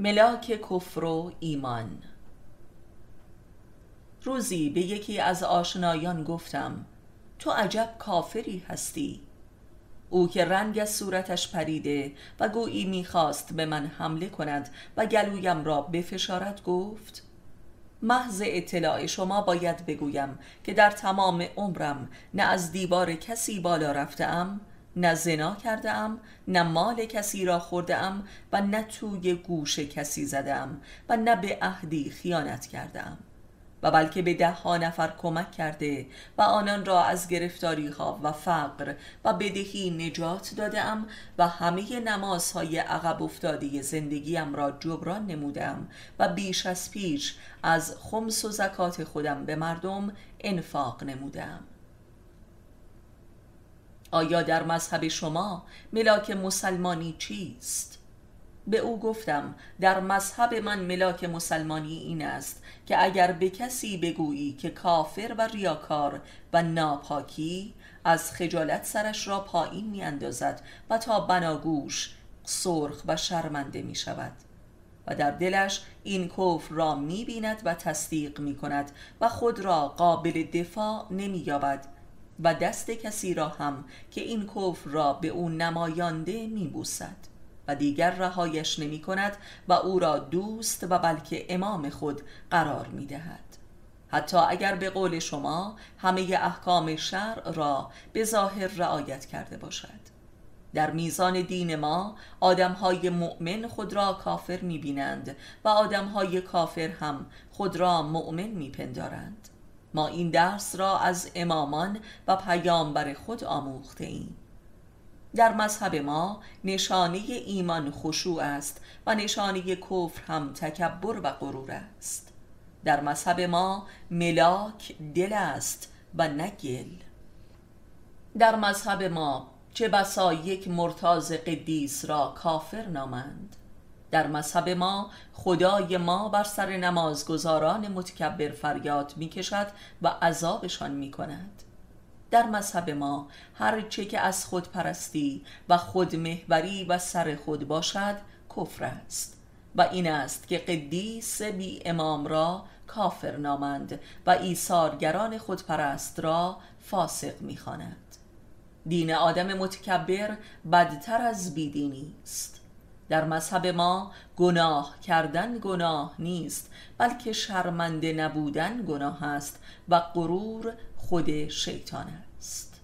ملاک کفر و ایمان. روزی به یکی از آشنایان گفتم تو عجب کافری هستی. او که رنگ از صورتش پریده و گویی می‌خواست به من حمله کند و گلویم را بفشارد گفت محض اطلاع شما باید بگویم که در تمام عمرم نه از دیوار کسی بالا رفتم نه زنا کرده ام نه مال کسی را خورده ام و نه توی گوش کسی زدم و نه به عهدی خیانت کرده ام و بلکه به ده ها نفر کمک کرده و آنان را از گرفتاری ها و فقر و بدهی نجات دادم و همه نمازهای عقب افتاده زندگیم را جبران نمودم و بیش از پیش از خمس و زکات خودم به مردم انفاق نمودم آیا در مذهب شما ملاک مسلمانی چیست؟ به او گفتم در مذهب من ملاک مسلمانی این است که اگر به کسی بگویی که کافر و ریاکار و ناپاکی از خجالت سرش را پایین می اندازد و تا بناگوش سرخ و شرمنده می شود و در دلش این کفر را می بیند و تصدیق می کند و خود را قابل دفاع نمی یابد و دست کسی را هم که این کفر را به او نمایانده می بوسد و دیگر رهایش نمی کند و او را دوست و بلکه امام خود قرار می دهد حتی اگر به قول شما همه احکام شرع را به ظاهر رعایت کرده باشد. در میزان دین ما آدمهای مؤمن خود را کافر می بینند و آدمهای کافر هم خود را مؤمن می پندارند ما این درس را از امامان و پیامبر خود آموخته ایم. در مذهب ما نشانه ایمان خشوع است و نشانه کفر هم تکبر و غرور است. در مذهب ما ملاک دل است و نگل در مذهب ما چه بسا یک مرتاز قدیس را کافر نامند؟ در مذهب ما خدای ما بر سر نمازگزاران متکبر فریاد می کشد و عذابشان می کند در مذهب ما هر چه که از خود پرستی و خودمهوری و سر خود باشد کفر است و این است که قدیس بی امام را کافر نامند و ایثارگران خودپرست را فاسق می‌خواند. دین آدم متکبر بدتر از بیدینی است. در مذهب ما گناه کردن گناه نیست بلکه شرمنده نبودن گناه است و غرور خود شیطان است.